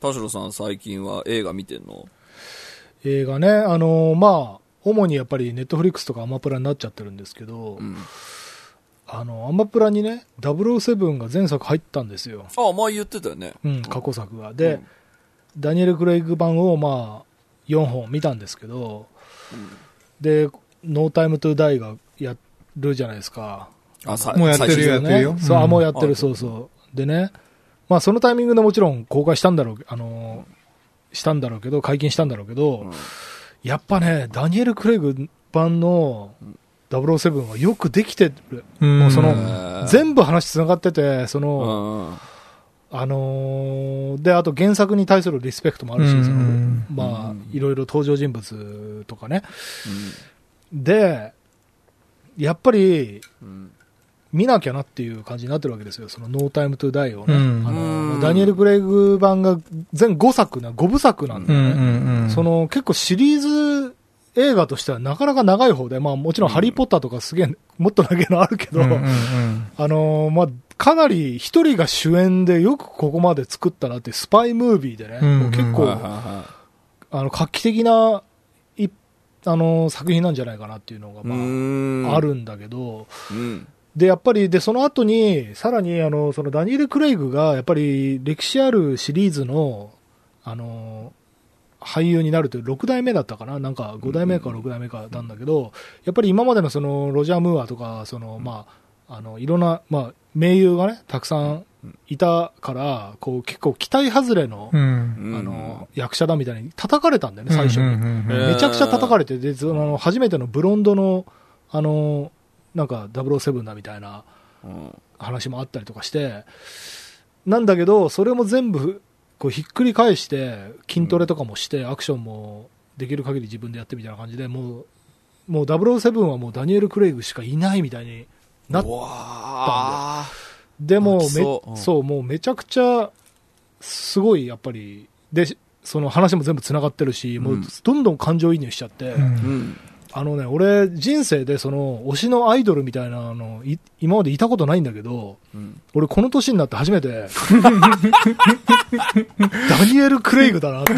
田代さん最近は映画見てんの？映画ね、あのーまあ、主にやっぱりネットフリックスとかアマプラになっちゃってるんですけど、うん。あの、アマプラにね、007が前作入ったんですよ。あ、前言ってたよね。うん、過去作が。で、うんダニエル・クレイグ版をまあ、4本見たんですけど、で、ノータイムトゥダイがやるじゃないですか。あ、さもうやってる最新やってるよそう、あ、うんもうやってる、あそうそう。でね、まあそのタイミングでもちろん公開したんだろう、あのーしたんだろうけど、解禁したんだろうけど、うん。やっぱね、ダニエル・クレイグ版の007はよくできてる。うん。もうその全部話つながってて、そうんの、うん。あのーで、あと原作に対するリスペクトもあるし、うん。そのうん。まあうん、いろいろ登場人物とかね。で、やっぱり、うん見なきゃなっていう感じになってるわけですよ。そのノータイムトゥダイをね。うんあのうんダニエル・クレイグ版が全5作な、5部作なんだうんよね。うんうん。その結構シリーズ映画としてはなかなか長い方で、まあもちろんハリーポッターとかすげえ、もっと長いのあるけど、うんうんうん あのーまあ、かなり一人が主演でよくここまで作ったなっていうスパイムービーでね、うんもう結構、あの、画期的な、いあのー作品なんじゃないかなっていうのが、い。まあ、あ。るんだけど、うん。で、やっぱり、で、その後に、さらに、あの、そのダニエル・クレイグが、やっぱり歴史あるシリーズの、あの、俳優になるという6代目だったかな？なんか5代目か6代目かなんだけど、やっぱり今までのその、ロジャー・ムーアとか、その、まあ、あの、いろんな、まあ、名優がね、たくさんいたから、こう、結構期待外れの、うん。あの、役者だみたいに叩かれたんだよね、最初に。めちゃくちゃ叩かれて、で、その、初めてのブロンドの、あの、なんか007だみたいなうん。話もあったりとかして、なんだけど、それも全部、こう、ひっくり返して、筋トレとかもして、アクションもできる限り自分でやってみたいな感じで、もう、もう007はもうダニエル・クレイグしかいないみたいになっうわでもめそうもうめちゃくちゃ、すごい、やっぱり、で、その話も全部繋がってるし、もうどんどん感情移入しちゃって、うん。あのね、俺、人生でその、推しのアイドルみたいなの、い今までいたことないんだけど、うん俺この年になって初めて、ダニエル・クレイグだなって。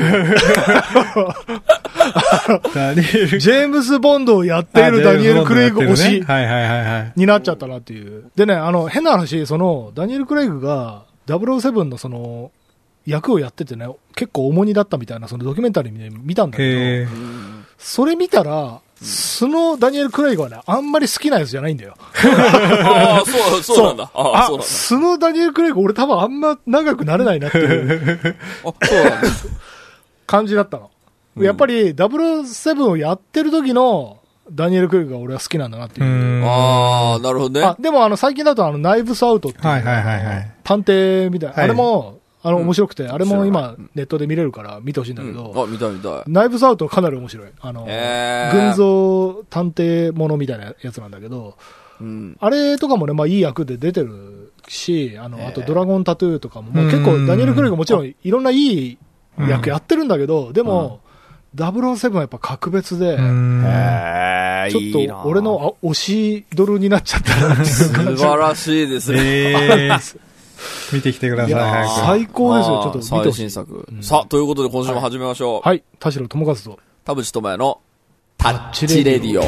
ダニエルジェームズ・ボンドをやっているダニエル・クレイグ推しはいはいはいはい。になっちゃったなっていう。でね、あの、変な話、その、ダニエル・クレイグが007のその、役をやっててね、結構重荷だったみたいな、そのドキュメンタリーで見たんだけへど、うんそれ見たら、そのダニエル・クレイグはね、あんまり好きなやつじゃないんだよ。ああ、そう、そうなんだ。ああ、そうなんだ。そのダニエル・クレイグ、俺多分あんま長くなれないなっていうあ、そうなんだ。感じだったの。うんやっぱり007をやってる時のダニエル・クレイグが俺は好きなんだなっていう。うんああ、なるほどね。あ、でもあの最近だとあのナイブスアウトっていう、はいはいはいはい探偵みたいな、はいあれも、あの面白くて、あれも今ネットで見れるから見てほしいんだけど、うん。あ、見たい見た。い。ナイブスアウトかなり面白い。あの、群像探偵ものみたいなやつなんだけど、うん。あれとかもね、まあいい役で出てるし、あの、あとドラゴンタトゥーとかも、もう結構うんダニエル・クレイグもちろんいろんないい役やってるんだけど、でも、007はやっぱ格別で、ちょっと俺のあ推しドルになっちゃったなっていう素感じ。晴らしいですね。えー見てきてください、い。最高ですよちょっと見てほしい最新作う。んさあ、ということで今週も始めましょう。はい、田代智和と。田淵智也のタッチレディオ。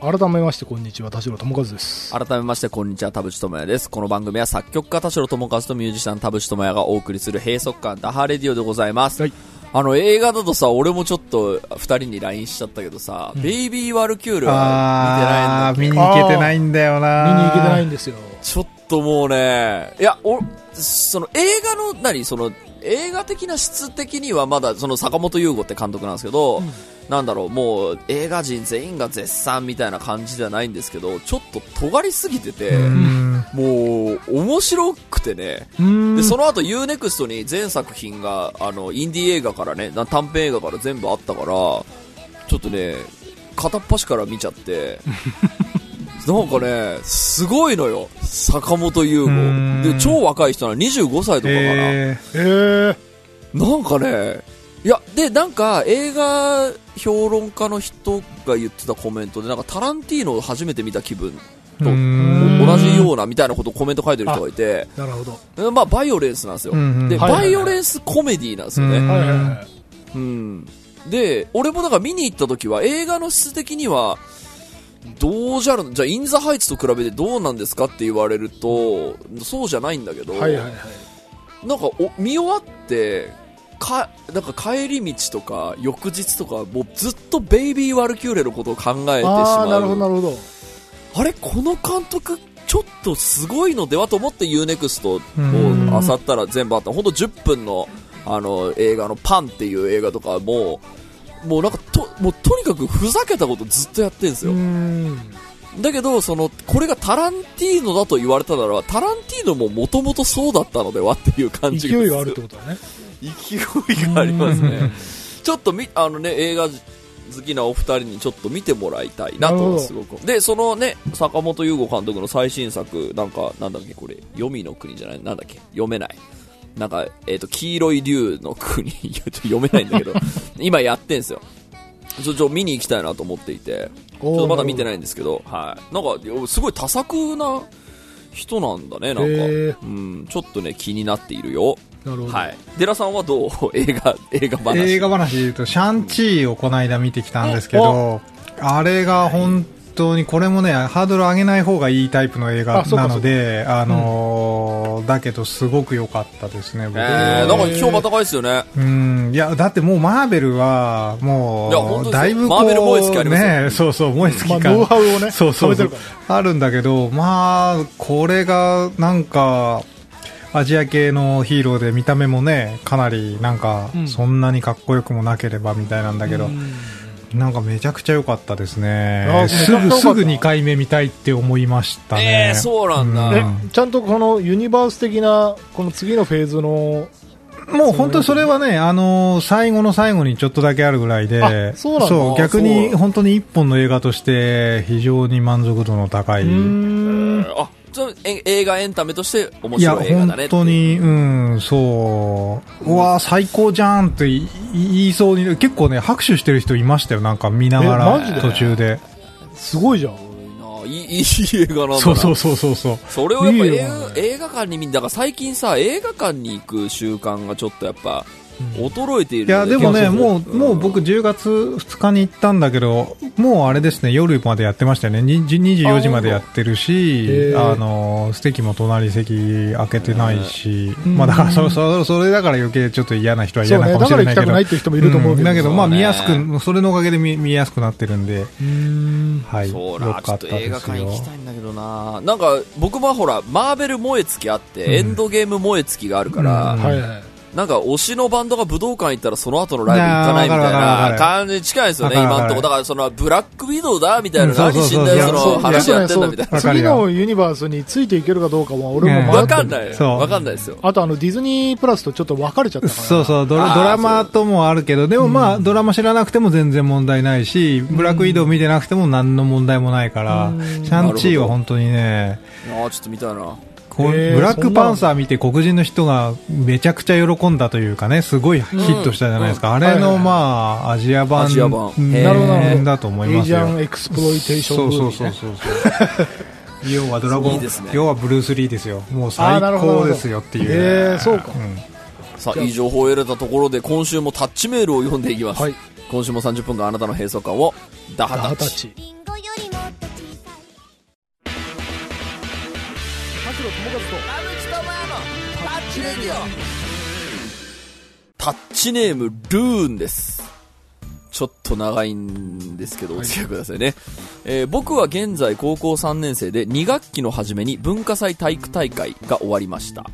改めまして、こんにちは、田代智和です。改めまして、こんにちは、田淵智也です。この番組は作曲家田代智和とミュージシャン田淵智也がお送りする閉塞感ダハレディオでございます。はいあの、映画だとさ、俺もちょっと二人に LINE しちゃったけどさ、ベイビー・ワルキュールは見てないんだ見に行けてないんだよな。見に行けてないんですよ。ちょっともうね、いや、お、その映画の、何、その、映画的な質的にはまだ、その坂本優吾って監督なんですけど、なんだろう、もう映画人全員が絶賛みたいな感じではないんですけど、ちょっと尖りすぎてて、うん。もう面白くてね。で、その後 UNEXT に全作品が、あの、インディー映画からね、な短編映画から全部あったから、ちょっとね、片っ端から見ちゃって、なんかね、すごいのよ、坂本優吾。ん。で、超若い人なの。25歳とかかな。ええー、なんかね、いや、で、なんか映画評論家の人が言ってたコメントで、なんかタランティーノを初めて見た気分うとん同じようなみたいなことをコメント書いてる人がいて、なるほど。まあバイオレンスなんですよ。うんうんで、はいはいはいバイオレンスコメディなんですよね。うんはいはいはい。うん。で、俺もだから見に行った時は映画の質的には、どうじゃるじゃあインザハイツと比べてどうなんですかって言われると、そうじゃないんだけど、はいはいはい。なんかお見終わって、か、なんか帰り道とか翌日とかもうずっとベイビー・ワルキューレのことを考えてしああ、なるほど、まう。なるほど。あれこの監督ちょっとすごいのではと思って UNEXT をうん漁ったら全部あった。ほんと10分のあの映画のパンっていう映画とかも、もうなんかと、もうとにかくふざけたことずっとやってるんですよ。ん。だけど、その、これがタランティーノだと言われたなら、タランティーノももともとそうだったのではっていう感じが勢いがあるってことだね。勢いがありますね。ちょっとみ、あのね、映画好きなお二人にちょっと見てもらいたいなと、すごく。で、そのね、坂本優吾監督の最新作、なんか、なんだっけ、これ、読みの国じゃない？なんだっけ、読めない。なんか、えっ、と、黄色い竜の国、読めないんだけど、今やってんすよ。ちょ、ちょ、見に行きたいなと思っていて、ちょっとまだ見てないんですけど、はい。なんか、すごい多作な人なんだね、なんか。うん、ちょっとね、気になっているよ。なるほど。はい。寺さんはどう？映画、映画話。映画話で言うと、シャンチーをこの間見てきたんですけど、あれが本当に、これもね、ハードル上げない方がいいタイプの映画なので、あのーだけどすごく良かったですね、僕。えー、なんか評価高いですよね。うん、いや、だってもうマーベルは、もう、よ。だいぶこう、マーベル燃え尽きありますよ。ね、そうそう、燃え尽きまあ、感ノウハウをね、そうそうそう。あるんだけど、まあ、これが、なんか、アジア系のヒーローで見た目もね、かなりなんかう、ん。そんなにかっこよくもなければみたいなんだけど、うんなんかめちゃくちゃ良かったですあね。すぐ、すぐ2回目見たいって思いましたね。えー、そうなんだ。うんえ、ちゃんとこのユニバース的な、この次のフェーズの、もう本当にそれはね、あのー最後の最後にちょっとだけあるぐらいで、あそうなんだ逆そうに本当に一本の映画として非常に満足度の高い。うーん。あ、映画エンタメとして面白い映画だね本当に、うん、そう。うわー最高じゃんって言い言いそうに、結構ね、拍手してる人いましたよ、なんか見ながら途中で。すごいじゃん。いい いい映画なんだな。そうそうそうそうそう。それをやっぱいいよ映画映画館に見に、だから最近さ、映画館に行く習慣がちょっとやっぱ、衰えているいや、でもね、もう、もう僕10月2日に行ったんだけど、もうあれですね、夜までやってましたよね。に24時までやってるしあの、席も隣席開けてないし、うんまあだからそ、そそれだから余計ちょっと嫌な人は嫌なかもしれないけどだから行きたくないっ。ていう人もいると思うけど。んだけど、まあ見やすく、それのおかげで見見やすくなってるんで、うーん。はい。よそうな、ちょかったっと映ですよ画館行き。たいんだけどな。なんか、僕もほら、マーベル燃え尽きあって、うんエンドゲーム燃え尽きがあるから、うんはいはい。なんか推しのバンドが武道館行ったらその後のライブ行かないみたいなる感じに近いですよね、今のところ。だからそのブラックウィドウだみたいな、何死んだやつその話やってんだみたいな。次よのユニバースについていけるかどうかは俺も迷ってるわかんない。そうわかんないですよ。あとあのディズニープラスとちょっと分かれちゃったから。そうそうドラ、マともあるけど、でもまあ、ドラマ知らなくても全然問題ないし、ブラックウィドウ見てなくても何の問題もないから、うんシャンチーは本当にね、ああ、ちょっと見たいな。こうブラックパンサー見て黒人の人がめちゃくちゃ喜んだというかね、すごいヒットしたじゃないですか。あれのはいはいはいまあ、アジア版だと思いますよ Asian exploitation ねそうそうそうそう。要はドラゴン、いいですね要はブルース・リーですよ。もうあ最高ですよっていうね。へーそうかんさあ、いい情報を得れたところで、今週もタッチメールを読んでいきます。はい。今週も30分間あなたの閉塞感を、ダハタッチ。田代智和とタッチネーム、ルーンです。ちょっと長いんですけど、お付き合いくださいね。えー僕は現在高校3年生で2学期の初めに文化祭体育大会が終わりました。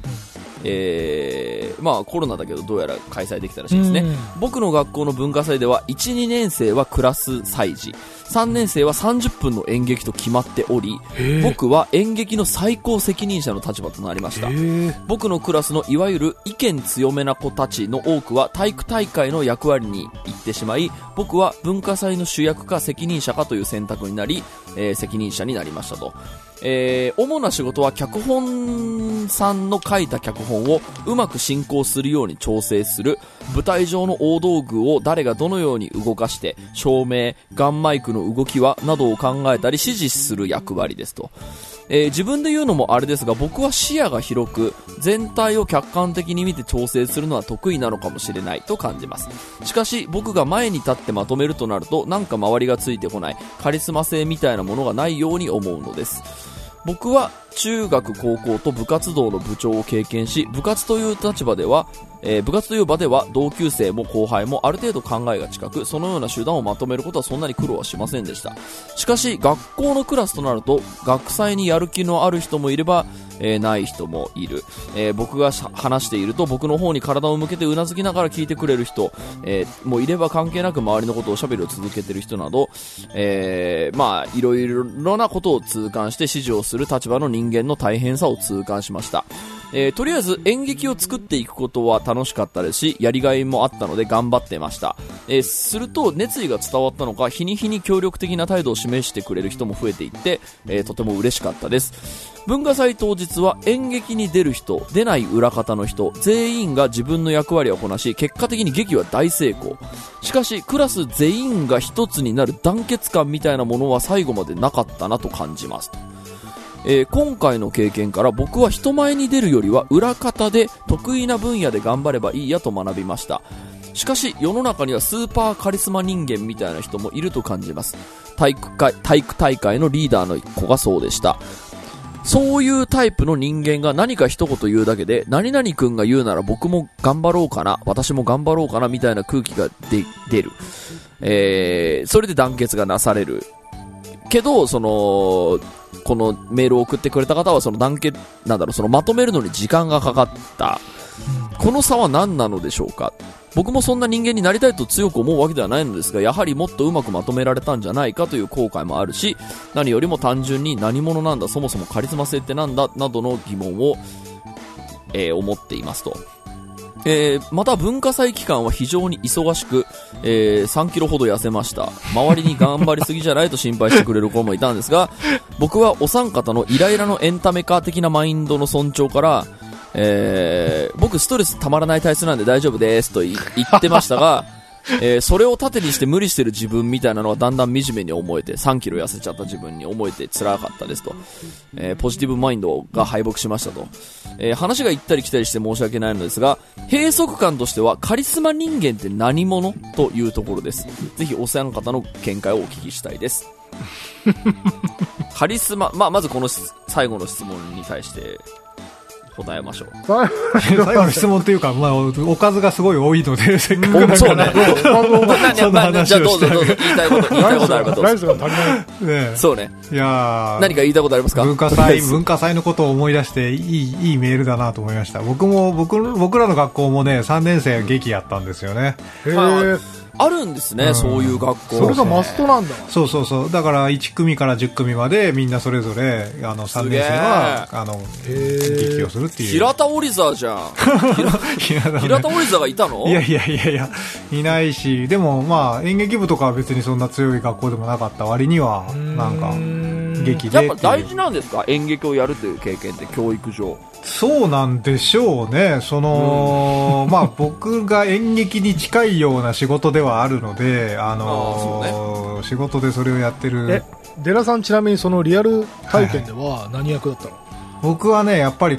えーまあコロナだけどどうやら開催できたらしいですねうん。僕の学校の文化祭では1、2年生はクラス祭事、3年生は30分の演劇と決まっており、僕は演劇の最高責任者の立場となりました。え。僕のクラスのいわゆる意見強めな子たちの多くは体育大会の役割に行ってしまい僕は文化祭の主役か責任者かという選択になり、えー責任者になりましたとえー主な仕事は脚本さんの書いた脚本をうまく進行するように調整する。舞台上の大道具を誰がどのように動かして照明ガンマイクの動きはなどを考えたり指示する役割ですと、えー自分で言うのもあれですが僕は視野が広く全体を客観的に見て調整するのは得意なのかもしれないと感じます。しかし僕が前に立ってまとめるとなるとなんか周りがついてこない。カリスマ性みたいなものがないように思うのです。僕は中学高校と部活動の部長を経験し部活という立場では、えー部活という場では同級生も後輩もある程度考えが近くそのような集団をまとめることはそんなに苦労はしませんでした。しかし学校のクラスとなると学祭にやる気のある人もいれば、えーない人もいる、えー僕が話していると僕の方に体を向けてうなずきながら聞いてくれる人、えもういれば関係なく周りのことをおしゃべりを続けている人など、えまあいろいろなことを痛感して指示をする立場の人間の大変さを痛感しました。えーとりあえず演劇を作っていくことは楽しかったですしやりがいもあったので頑張ってました、えーすると熱意が伝わったのか日に日に協力的な態度を示してくれる人も増えていって、えーとても嬉しかったです。文化祭当日は演劇に出る人出ない裏方の人全員が自分の役割をこなし結果的に劇は大成功。しかしクラス全員が一つになる団結感みたいなものは最後までなかったなと感じます。えー今回の経験から僕は人前に出るよりは裏方で得意な分野で頑張ればいいやと学びましたしかし世の中にはスーパーカリスマ人間みたいな人もいると感じます体育会体育大会のリーダーの子がそうでしたそういうタイプの人間が何か一言言うだけで、何々君が言うなら僕も頑張ろうかな、私も頑張ろうかなみたいな空気が出出る。えー、それで団結がなされる。けど、その、このメールを送ってくれた方は、その団結、なんだろう、そのまとめるのに時間がかかった。この差は何なのでしょうか？僕もそんな人間になりたいと強く思うわけではないのですが、やはりもっとうまくまとめられたんじゃないかという後悔もあるし、何よりも単純に何者なんだ、そもそもカリスマ性ってなんだ、などの疑問を、えー思っていますと。えーまた文化祭期間は非常に忙しく、えー3キロほど痩せました。周りに頑張りすぎじゃないと心配してくれる子もいたんですが、僕はお三方のイライラのエンタメ化的なマインドの尊重から、えー僕ストレスたまらない体質なんで大丈夫ですと言い言ってましたが、えーそれを盾にして無理してる自分みたいなのはだんだん惨めに思えて、3キロ痩せちゃった自分に思えて辛かったですと。えーポジティブマインドが敗北しましたと。えー話が行ったり来たりして申し訳ないのですが、閉塞感としてはカリスマ人間って何者というところです。ぜひお三方の見解をお聞きしたいです。カリスマ、まあ、まずこの質最後の質問に対して答えましょう。最後の質問というか、まあ、おおかずがすごい多いので、せっかくだそうねから。なそんな話じゃあをしてどうぞどうぞ言いたいこと、言いたいことあればどうぞ。ライスが足りない。ねそうね。いやー何か言いたいことありますか？文化祭、文化祭のことを思い出して、いい、いいメールだなと思いました。僕も、僕、僕らの学校もね、3年生劇やったんですよね。へまあえ。あるんですね、うんそういう学校。それがマストなんだ。そうそうそう。だから、1組から10組まで、みんなそれぞれ、あの、3年生は、あの、へ劇をするっていう。平田オリザーじゃん。平田ね平田オリザーがいたの？いやいやいやいや、いないし、でもまあ演劇部とかは別にそんな強い学校でもなかった割には、なんか、劇でやっぱ大事なんですか？演劇をやるという経験って教育上。そうなんでしょうね。その、まあ僕が演劇に近いような仕事ではあるので、あの仕事でそれをやってえる。、デラさんちなみにそのリアル体験では何役だったの？僕はね、やっぱり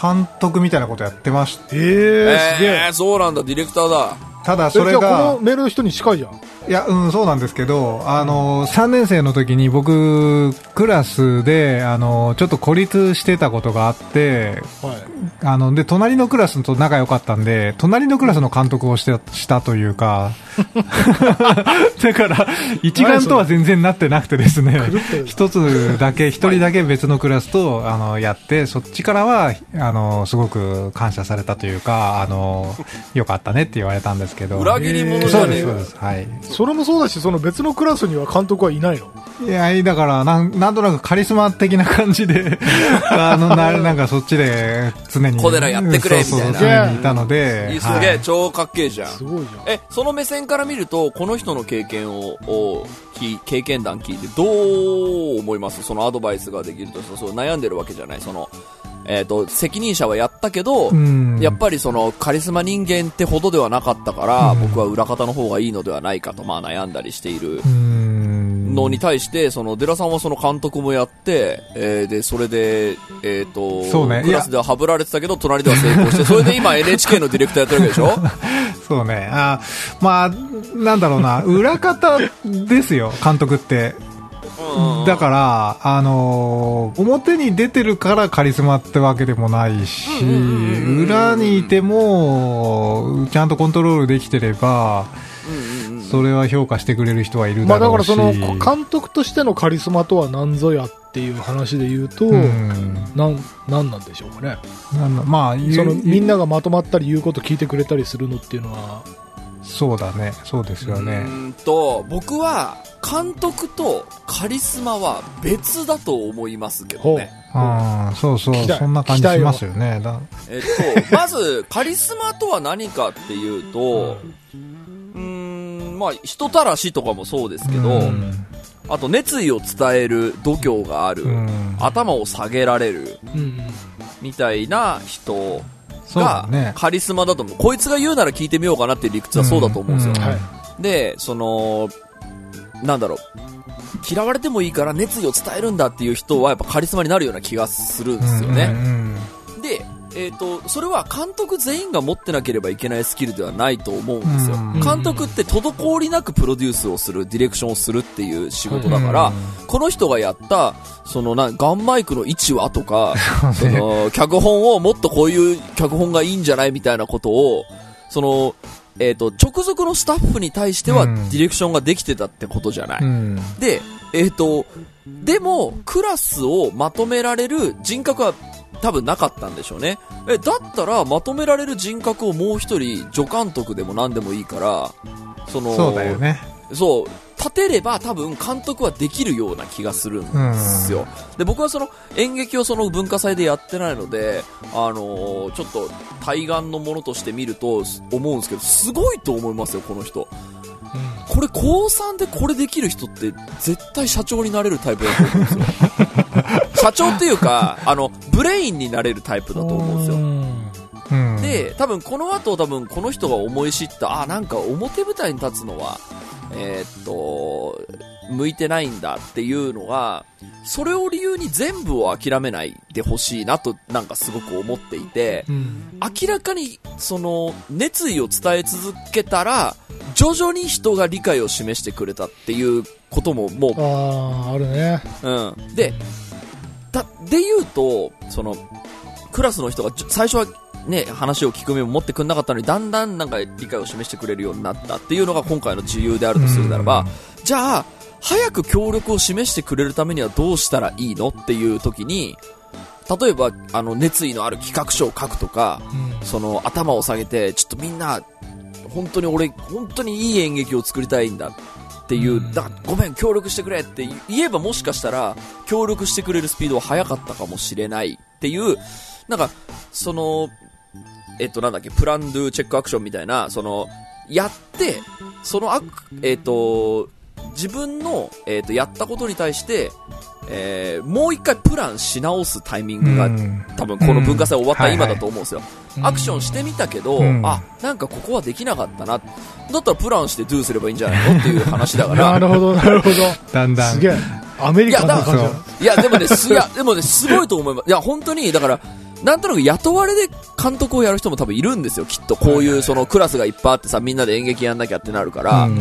監督みたいなことやってました。ええ、すげえ。えー、そうなんだ、ディレクターだ。ただえじゃあこそれがの、メールの人に近いじゃん。いや、うん、そうなんですけど、あの、3年生の時に僕、クラスで、あの、ちょっと孤立してたことがあって、はい。あの、で、隣のクラスと仲良かったんで、隣のクラスの監督をして、したというか、だから、一丸とは全然なってなくてですね一つだけ、一人だけ別のクラスと、あの、やって、そっちからは、あの、すごく感謝されたというか、あの、よかったねって言われたんですけど。裏切り者じそうです、そうです。はい。それもそうだし、その別のクラスには監督はいないの？いや、だから、なん、なんとなくカリスマ的な感じで、あの、な、なんかそっちで常に。小寺やってくれみたいな常にいたので。すはいげえ超かっけえじゃんすごいじゃん。えその目線から見るとこの人の経験ををき経験談聞いてどう思います？そのアドバイスができるとそう悩んでるわけじゃない？その、えー、と責任者はやったけど、うん。やっぱりそのカリスマ人間ってほどではなかったから、うん僕は裏方の方がいいのではないかと、まあ、悩んだりしているうん。のに対して、その、デラさんはその監督もやって、えーで、それで、えっ、と、そうねクラスではハブられてたけど、隣では成功して、それで今 NHK のディレクターやってるわけでしょ？そうね。あまあ、なんだろうな、裏方ですよ、監督って。だから、あのー表に出てるからカリスマってわけでもないし、裏にいても、ちゃんとコントロールできてれば、それは評価してくれる人はいるまあだだろうし。からその、監督としてのカリスマとは何ぞやっていう話で言うと、うんなん、なんなんでしょうかね。なんだまあ、その、みんな、ながまとまったり言うこと聞いてくれたりするのっていうのは、そうだね、そうですようね。ーんと、僕は、監督とカリスマは別だと思いますけどね。ああ、そうそう期、待そんな感じしますよね。だえっと、まず、カリスマとは何かっていうと、うーん、まあ、人たらしとかもそうですけど、うんあと熱意を伝える度胸がある、うん頭を下げられる。みたいな人がね。カリスマだと思う。こいつが言うなら聞いてみようかなっていう理屈はそうだと思うんですよ。うんはい。で、その、なんだろう。嫌われてもいいから熱意を伝えるんだっていう人はやっぱカリスマになるような気がするんですよね。で、えっ、と、それは監督全員が持ってなければいけないスキルではないと思うんですよ。うん。監督って滞りなくプロデュースをする、ディレクションをするっていう仕事だから、この人がやった、そのな、ガンマイクの位置はとか、その、脚本をもっとこういう脚本がいいんじゃないみたいなことを、その、えっ、と、直属のスタッフに対してはデうん。ィレクションができてたってことじゃない。うん。で、えっ、と、でも、クラスをまとめられる人格は多分なかったんでしょうね。え、だったら、まとめられる人格をもう一人、助監督でも何でもいいから、その、そうだよね。そう、立てれば多分監督はできるような気がするんですよ。で、僕はその演劇をその文化祭でやってないので、あのーちょっと対岸のものとして見ると思うんですけど、すごいと思いますよ、この人。これ高3でこれできる人って絶対社長になれるタイプだと思うんですよ。社長っていうか、あの、ブレインになれるタイプだと思うんですよ。うん、で、多分この後多分この人が思い知った、あ、なんか表舞台に立つのは、えーっと、向いてないんだっていうのが、それを理由に全部を諦めないでほしいなと、なんかすごく思っていて、うん。明らかにその熱意を伝え続けたら、徐々に人が理解を示してくれたっていうことももうああ、あるね。うん。で、だ、で言うと、その、クラスの人が最初はね、話を聞く目も持ってくんなかったのに、だんだんなんか理解を示してくれるようになったっていうのが今回の自由であるとするならば、じゃあ、早く協力を示してくれるためにはどうしたらいいのっていう時に、例えば、あの、熱意のある企画書を書くとか、うん。その、頭を下げて、ちょっとみんな、本当に俺、本当にいい演劇を作りたいんだっていう、だごめん、協力してくれって言えばもしかしたら、協力してくれるスピードは速かったかもしれないっていう、なんか、その、えっと、なんだっけ、プランドゥチェックアクションみたいな、その、やって、そのアク、えっと、自分の、えっと、やったことに対して、えーもう一回プランし直すタイミングが、うん多分この文化祭終わった今だとうん思うんですよ。うんアクションしてみたけど、うんあ、なんかここはできなかったな。だったらプランしてドゥすればいいんじゃないの？っていう話だかなら。るほど、なるほど。だんだん。すげえ。アメリカンな感じだいやだかいや、でもね、す、いや、でもね、すごいと思います。いや、本当に、だから、なんとなく雇われで監督をやる人も多分いるんですよ、きっと。こういう、そのクラスがいっぱいあってさ、みんなで演劇やんなきゃってなるから。うん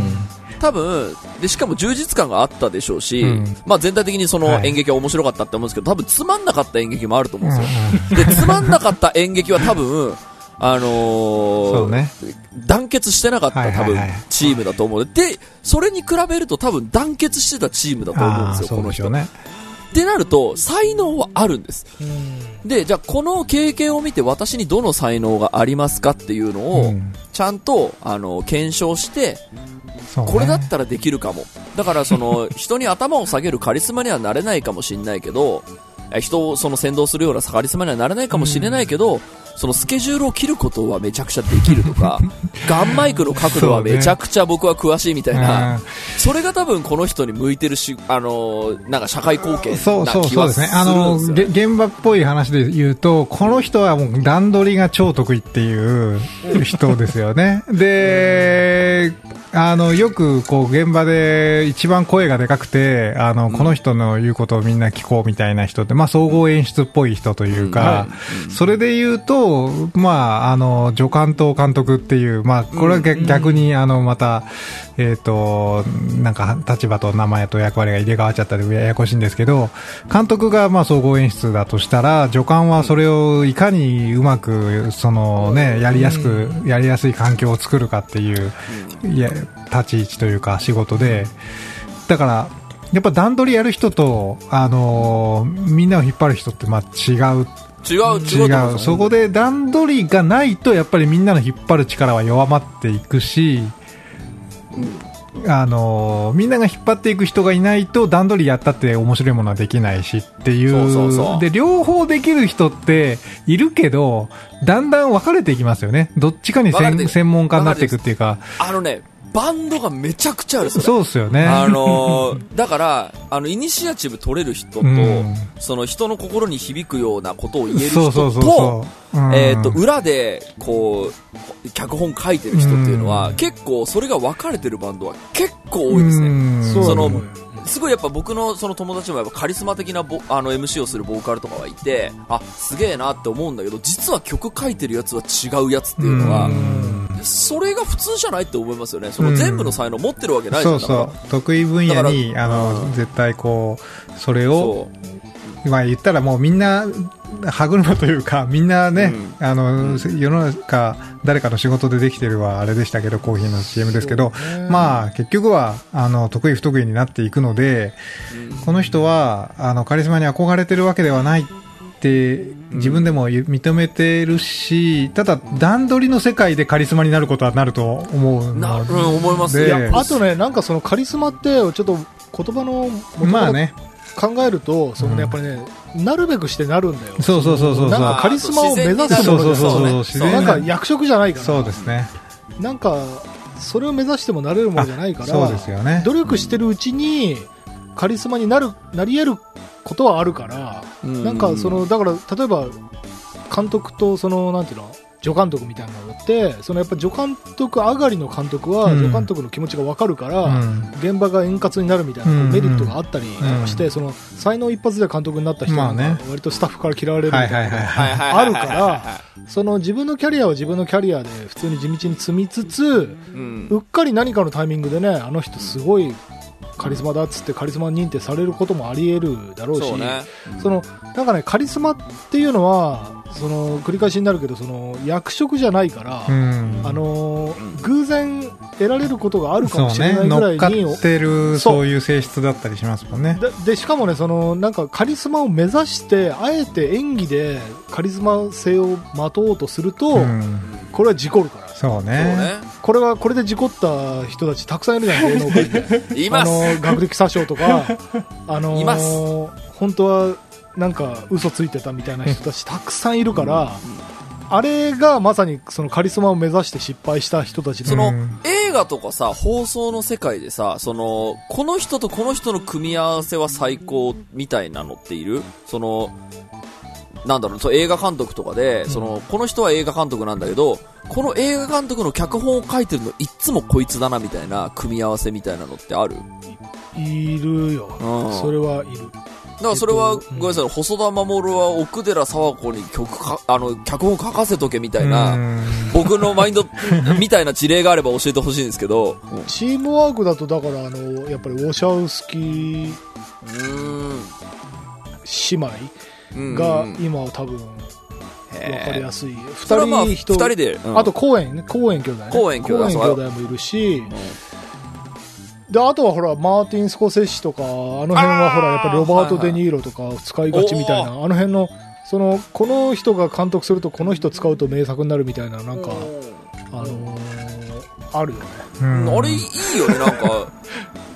多分、で、しかも充実感があったでしょうし、うんまあ全体的にそのはい演劇は面白かったって思うんですけど、多分つまんなかった演劇もあると思うんですよ。で、つまんなかった演劇は多分、あのーね。団結してなかった、多分チームだと思う。で、それに比べると多分団結してたチームだと思うんですよ、この人。ね。ってなると、才能はあるんです。うんで、じゃあこの経験を見て私にどの才能がありますかっていうのを、うんちゃんと、あの、検証して、これだったらできるかも。だから、その、人に頭を下げるカリスマにはなれないかもしれないけど、え人をその先導するようなカリスマにはなれないかもしれないけど、そのスケジュールを切ることはめちゃくちゃできるとか、ガンマイクの角度はめちゃくちゃ僕は詳しいみたいな、それが多分この人に向いてるし、あの、なんか社会貢献そうそうな気はするんそうですね。あの、ですよげ現場っぽい話で言うと、この人はもう段取りが超得意っていう人ですよね。で、あの、よくこう現場で一番声がでかくて、あの、この人の言うことをみんな聞こうみたいな人って、まあ総合演出っぽい人というか、それで言うと、まあ、あの、助監督監督っていう、まあ、これは逆逆に、あの、また、えっ、と、なんか、立場と名前と役割が入れ替わっちゃったり、ややこしいんですけど、監督が、まあ、総合演出だとしたら、助監はそれをいかにうまく、そのね、やりやすく、やりやすい環境を作るかっていう、いや、立ち位置というか、仕事で、だから、やっぱ段取りやる人と、あのみんなを引っ張る人って、まあ、違う違う、違う違う。そこで段取りがないと、やっぱりみんなの引っ張る力は弱まっていくし、あのみんなが引っ張っていく人がいないと段取りやったって面白いものはできないしっていう。で両方できる人っているけどだんだん分かれていきますよね。どっちかに専門家になっていくっていうか。あのね、バンドがめちゃくちゃある、それ。そうですよね。あのー だから、あの、イニシアチブ取れる人と、うん。その人の心に響くようなことを言える人と裏で、こう、脚本書いてる人っていうのは、うん。結構、それが分かれてるバンドは結構多いですね。うん。そのすごいやっぱ僕のその友達もやっぱカリスマ的なボあの MC をするボーカルとかはいて、あ、すげえなって思うんだけど、実は曲書いてるやつは違うやつっていうのは、それが普通じゃないって思いますよね。その全部の才能持ってるわけないじゃん。そうそう。得意分野にあの、うん。絶対こうそれをそまあ言ったらもうみんな歯車というかみんなね、あの、世の中誰かの仕事でできてるはあれでしたけどコーヒーの CM ですけど、まあ結局はあの得意不得意になっていくので、この人はあのカリスマに憧れてるわけではないって自分でも認めてるし、ただ段取りの世界でカリスマになることはなると思うう。な、ので、うん、思います。でいや、あとね、なんかそのカリスマって、ちょっと言葉のまあね、考えると、そのね、やっぱりね、なるべくしてなるんだよ。そうそうそうそうそうなんかカリスマを目指すそうそうそうそうなんか役職じゃないから。そうですね。なんか、それを目指してもなれるものじゃないから、そうですよね。努力してるうちに、カリスマになる、なり得ることはあるから、うん。なんかその、だから、例えば、監督と、その、なんていうの、助監督みたいなのって、そのやっぱ助監督上がりの監督は、うん。助監督の気持ちがわかるから、うん。現場が円滑になるみたいなうん。メリットがあったりとかして、うんその才能一発で監督になった人なんかまあね。割とスタッフから嫌われるみたいな、あるからその自分のキャリアは自分のキャリアで普通に地道に積みつつ、うん。うっかり何かのタイミングでね、あの人すごいカリスマだっつってカリスマ認定されることもあり得るだろうし、そうね。そのなんかね、カリスマっていうのは、その繰り返しになるけど、その役職じゃないから、うん。あのー偶然得られることがあるかもしれないぐらいに、ってるそう。いう性質だったりしますもんね。ででしかもねそのなんかカリスマを目指してあえて演技でカリスマ性をまとおうとすると、うん。これは事故るからそうそうね。ね。これはこれで事故った人たちたくさんいるじゃん芸能界で います。あの学歴詐称とか あのいます本当はなんか嘘ついてたみたいな人たちたくさんいるから、あれがまさにそのカリスマを目指して失敗した人たちのその、うん映画とかさ、放送の世界でさ、その、この人とこの人の組み合わせは最高みたいなのっている？その、なんだろう、そう映画監督とかで、その、この人は映画監督なんだけど、この映画監督の脚本を書いてるのいっつもこいつだなみたいな組み合わせみたいなのってある？いるよ、うん。それはいる。だからそれは、えっとごめんなさい、細田守は奥寺沢子に曲か、あの、脚本書かせとけみたいな、うん。僕のマインド みたいな事例があれば教えてほしいんですけど、チームワークだとだからあのやっぱりウォシャウスキーう姉妹。がうん今は多分分かりやすすいそれはまあ、人人で、うん。あと、公園ね。公園兄弟ね。コーエン兄弟。公園兄弟もいるし。であとはほらマーティン・スコセッシとかあの辺はほらやっぱりロバート・デ・ニーロとか使いがちみたいな、あの辺のそのこの人が監督するとこの人使うと名作になるみたいななんか、あのーあるよね。うん。あれいいよね、なんか、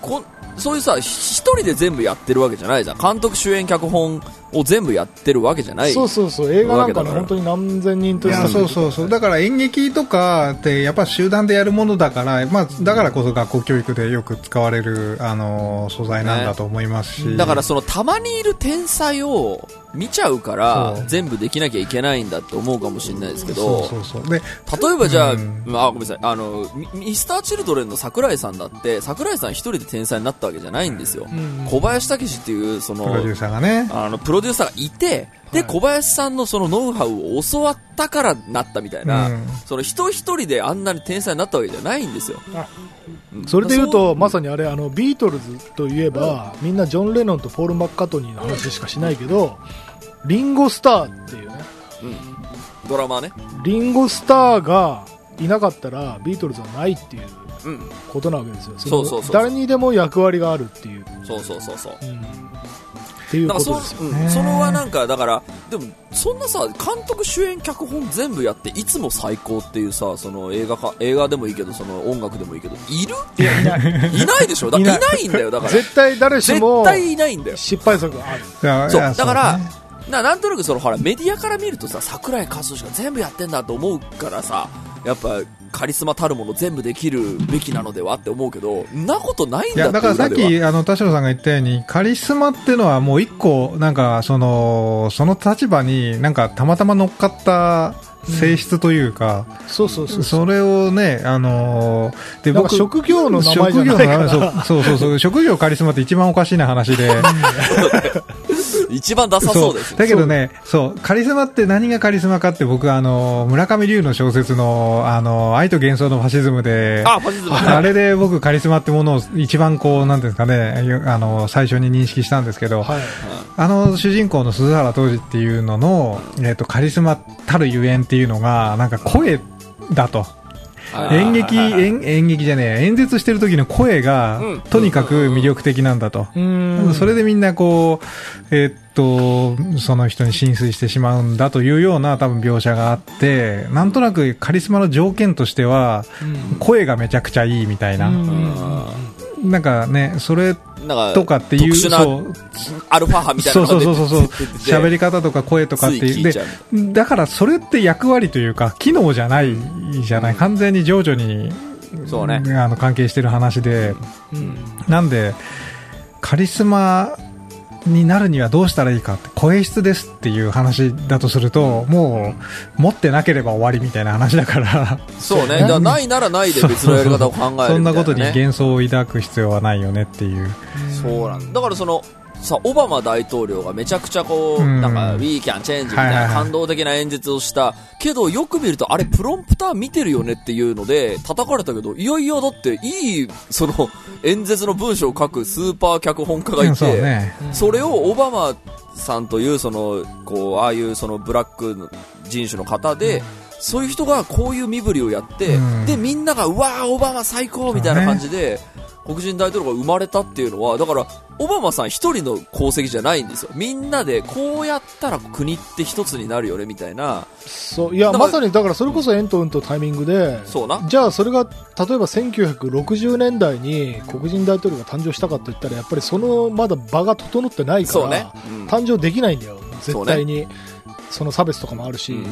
こそういうさ、ひ一人で全部やってるわけじゃないじゃん。監督、主演、脚本を全部やってるわけじゃない。そうそうそう、映画なんかね、本当に何千人といやそうそうそう。だから演劇とかってやっぱ集団でやるものだから、まあ、だからこそ学校教育でよく使われる、あの素材なんだと思いますし、だからそのたまにいる天才を見ちゃうから全部できなきゃいけないんだって思うかもしれないですけそどうそうそう。で例えばじゃあ、うん。まあ、ごめんなさい。あのミミスターチルドレンの桜井さんだって桜井さん一人で天才になったわけじゃないんですよ、ん小林武史っていうそのプロデューサーがね。あのプロデューサーがいてで、小林さんのそのノウハウを教わったからなったみたいな、うん。その人一人であんなに天才になったわけじゃないんですよ。うん。それで言うそと、まさにあれ、あの、ビートルズといえば、みんなジョン・レノンとポール・マッカートニーの話しかしないけど、リンゴスターっていうね、ドラマーね。リンゴスターがいなかったら、ビートルズはないっていううん。ことなわけですよ。のそうそうそう。誰にでも役割があるっていう、そうそうそうそう。うんっていうだからそことですよ。う、うん、それはなんかだからでもそんなさ監督主演脚本全部やっていつも最高っていうさその映画か映画でもいいけどその音楽でもいいけどいる？いや、いない。いないでしょ？だいいない。ないんだよだから。絶対誰し絶も対いないんだよ。失敗作がある。そう。だからね。ななんとなくそのほらメディアから見るとさ桜井和寿が全部やってんだと思うからさやっぱカリスマたるもの全部できるべきなのではって思うけどんなことないんだだからさっきあの田代さんが言ったようにカリスマっていうのはもう一個なんかそのその立場になんかたまたま乗っかった性質というか、そうそうそう。それをね、あのーでなんか職業の名前じゃないから職業のそうそうそう、職業カリスマって一番おかしいな話で。一番ダサそうですだけどね、そう、カリスマって何がカリスマかって僕あの、村上龍の小説の、あの、愛と幻想のファシズムで、あファシズムあれで僕カリスマってものを一番こう、なんていうんですかね、あの、最初に認識したんですけど、はい。あの主人公の鈴原浩二っていうのの、えっ、と、カリスマたるゆえんっていうのが、なんか声だと。演劇、演演劇じゃねえ、演説してる時の声がうん、とにかく魅力的なんだと。うん。それでみんなこう、えーっと、その人に浸水してしまうんだというような多分描写があって、なんとなくカリスマの条件としては、声がめちゃくちゃいいみたいな。なんかね、それなんかとかっていう、特殊なそう、アルファ波みたいなそうそうそうそう、喋り方とか声とかっていう。でだからそれって役割というか、機能じゃないじゃない。完全に情緒に、そうね。あの関係してる話で、なんで、カリスマになるにはどうしたらいいかって、声質ですっていう話だとすると、もう、持ってなければ終わりみたいな話だから、そうね。だないならないで別のやり方を考えるね、そんなことに幻想を抱く必要はないよねっていう。そうなんだからそのさオバマ大統領がめちゃくちゃこう、うん。なんか We can change みたいない感動的な演説をした、けどよく見るとあれプロンプター見てるよねっていうので叩かれたけどいやいやだっていいその演説の文章を書くスーパー脚本家がいて、うんそうね。それをオバマさんというそのこうああいうそのブラックの人種の方で、そういう人がこういう身振りをやって、うん。でみんながうわーオバマ最高みたいな感じで、黒人大統領が生まれたっていうのはだからオバマさん一人の功績じゃないんですよ。みんなでこうやったら国って一つになるよねみたいな。そう。いやまさにだからそれこそ縁と運とタイミングでそうな。じゃあそれが例えば1960年代に黒人大統領が誕生したかと言ったらやっぱりそのまだ場が整ってないから、ね、うん。誕生できないんだよ。絶対に。その差別とかもあるし、うんう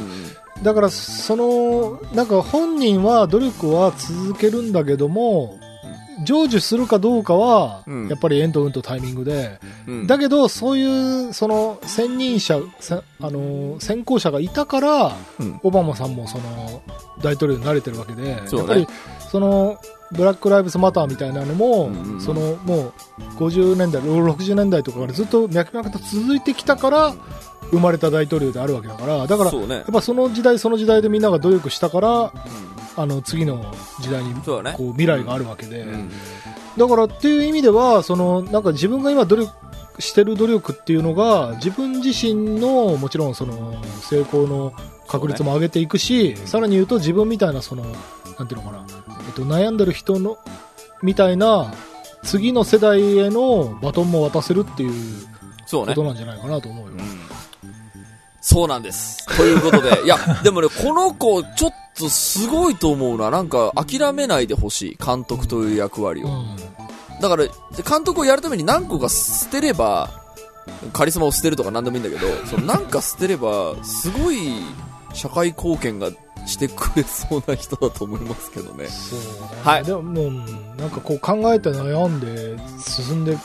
ん。だからそのなんか本人は努力は続けるんだけども成就するかどうかは、うん。やっぱり縁と運とタイミングで、うん。だけどそういうその先任者せあの先行者がいたから、うん。オバマさんもその大統領になれてるわけで、ね。やっぱりそのブラック・ライブズ・マターみたいなのも、うんうんうん。そのもう50年代60年代とかからずっと脈々と続いてきたから生まれた大統領であるわけだから。だからね。やっぱその時代その時代でみんなが努力したからあの次の時代にそうだね。こう未来があるわけで、うん。だからっていう意味ではそのなんか自分が今努力してる努力っていうのが自分自身のもちろんその成功の確率も上げていくし、さらに言うと自分みたいなそのなんていうのかな、えっと、悩んでる人のみたいな次の世代へのバトンも渡せるっていうそうね。ことなんじゃないかなと思うよ。そうなんです。ということで、いや、でもね、この子、ちょっとすごいと思うな。なんか諦めないでほしい。監督という役割を。うんだから、監督をやるために何個か捨てれば、カリスマを捨てるとか何でもいいんだけど、そのなんか捨てれば、すごい社会貢献がしてくれそうな人だと思いますけどね。そうね。はいでも、もううんなんかこう考えて悩んで進んでい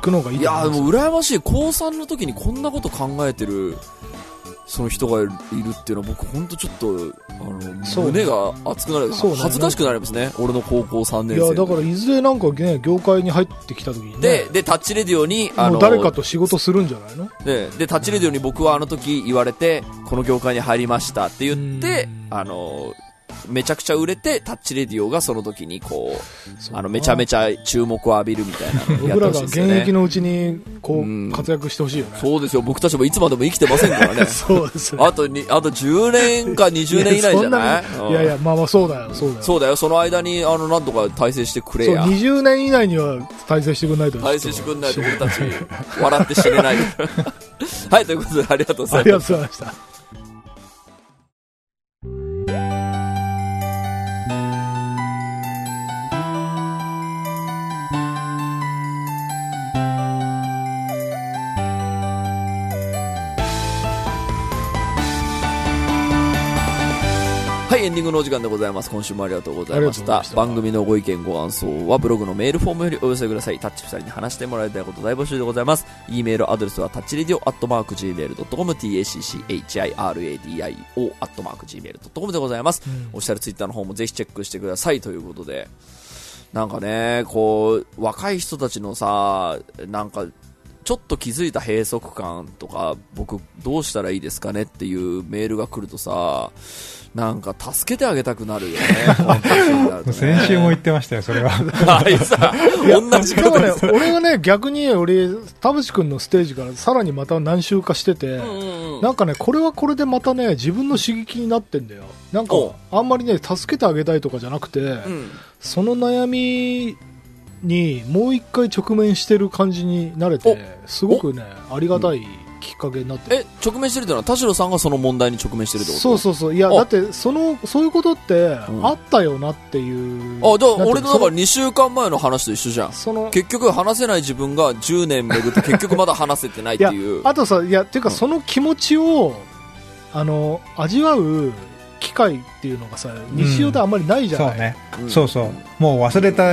くのがいいいやでも羨ましい。高3の時にこんなこと考えてる、その人がいるっていうのは僕ほんとちょっと、あの、胸が熱くなる。そうね恥ずかしくなりますね。俺の高校3年生。いや、だからいずれなんかね、業界に入ってきた時にね、で、で、タッチレディオに、あの、誰かと仕事するんじゃないの？で、で、タッチレディオに僕はあの時言われて、この業界に入りましたって言ってうん、あの、めちゃくちゃ売れて、タッチレディオがその時にこう、あの、めちゃめちちゃ注目を浴びるみたいなやって僕らがほしいですよね。現役のうちに、こう活躍してほしいよね。そうですよ、僕たちもいつまでも生きてませんからね。そうですね。あとに、あと10年か20年以内じゃない？いやいや、まあまあそうだよ、そうだよ。そうだよ、その間に、あの、なんとか体制してくれそう、や。20年以内には体制してくんないと。体制してくんないと俺たち、笑って死ねない。はい、ということで、ありがとうござありがいます。とうございました。い、エンディングのお時間でございます。今週もありがとうございましありがとうございま。したた番組のご意見、ご感想はブログのメールフォームよりお寄せください。タッチ2人に話してもらいたいこと大募集でございます。e メールアドレスはタッチレディオアットマーク Gmail.com、tacchiradio アットマーク Gmail.com でございます。うんオフィシャルツイッターの方もぜひチェックしてくださいということで、なんかね、こう、若い人たちのさ、なんか、ちょっと気づいた閉塞感とか、僕どうしたらいいですかねっていうメールが来るとさ、なんか助けてあげたくなるよね。ね先週も言ってましたよ、それは。あいつさ、同じことね俺はね、逆に俺、田淵君のステージからさらにまた何周かしてて、うんうんなんかね、これはこれでまたね、自分の刺激になってんだよ。なんかあんまりね、助けてあげたいとかじゃなくて、うんその悩みにもう一回直面してる感じになれて、すごくね、ありがたいきっかけになってる。え、直面してるってのは田代さんがその問題に直面してるってこと？そうそうそう。いや、あだって、その、そういうことって、んあったよなっていう。あ、じゃあ俺のだからそ2週間前の話と一緒じゃん。その、結局話せない自分が10年巡って結局まだ話せてないっていう。あとさ、いや、っていうか、うんその気持ちを、あの、味わう機会っていうのがさ、日常であんまりないじゃない、そうね。うんそうそう。もう忘れた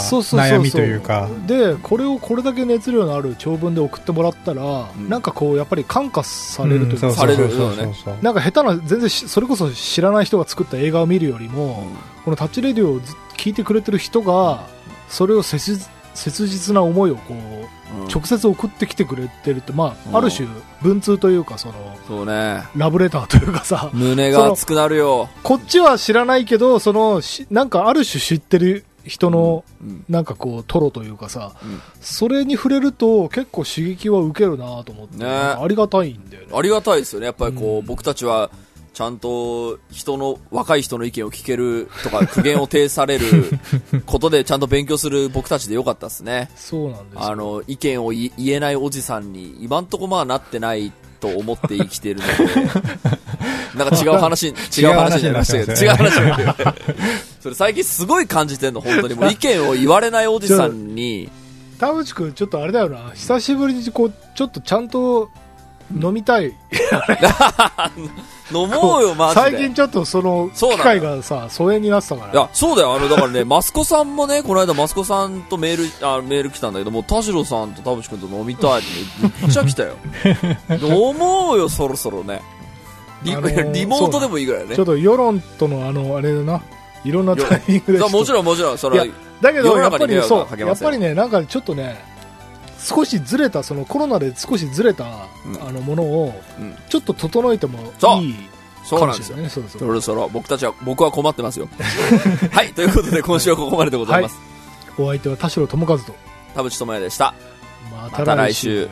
そうそうそうそう。悩みというか。で、これをこれだけ熱量のある長文で送ってもらったら、うん。なんかこう、やっぱり感化されるというか、うんされるそうそうそうそう。なんか下手な、全然しそれこそ知らない人が作った映画を見るよりも、うん。このタッチレディオをず聞いてくれてる人が、それを切実切実な思いをこう、うん直接送ってきてくれてるって、まうんあ、ある種、文通というか、その、そうね。ラブレターというかさ、胸が熱くなるよ。こっちは知らないけど、その、しなんかある種知ってる人の、うんなんかこう、トロというかさ、うんそれに触れると結構刺激は受けるなと思って、ねありがたいんだよね。ありがたいですよね。やっぱりこう、うん僕たちは、ちゃんと人の、若い人の意見を聞けるとか、苦言を呈される ことでちゃんと勉強する僕たちでよかったですね。そうなんですよ。あの、意見を言言えないおじさんに、今んとこまあなってないと思って生きてるので、なんか違う話、違う話になりましたけど、違う話になりましたそれ最近すごい感じてんの、本当に。もう意見を言われないおじさんに、田淵君、ちょっとあれだよな、久しぶりにこう、ちょっとちゃんと飲みたい。飲もうよ、マジで。最近ちょっとその機会がさ、疎遠になってたから。いや、そうだよ。あの、だからね、マスコさんもね、この間マスコさんとメール、あメール来たんだけど、もう田代さんと田淵君と飲みたいってめっちゃ来たよ。飲もうよ、そろそろね。リ,、あのー リモートでもいいぐらいね。ちょっと世論とのあの、あれだな、いろんなタイミングで。もちろんもちろん、それは、いだけど、やっぱりそう、やっぱりね、なんかちょっとね、少しずれた、そのコロナで少しずれた、うんあのものを、うんちょっと整えてもそういいそうなんですよ。かもしれないね。そうそ。ろそろ僕たちは、僕は困ってますよ。はい、ということで今週はここまででございます。お相手は田代智和と、田淵智也でした。ままた来週。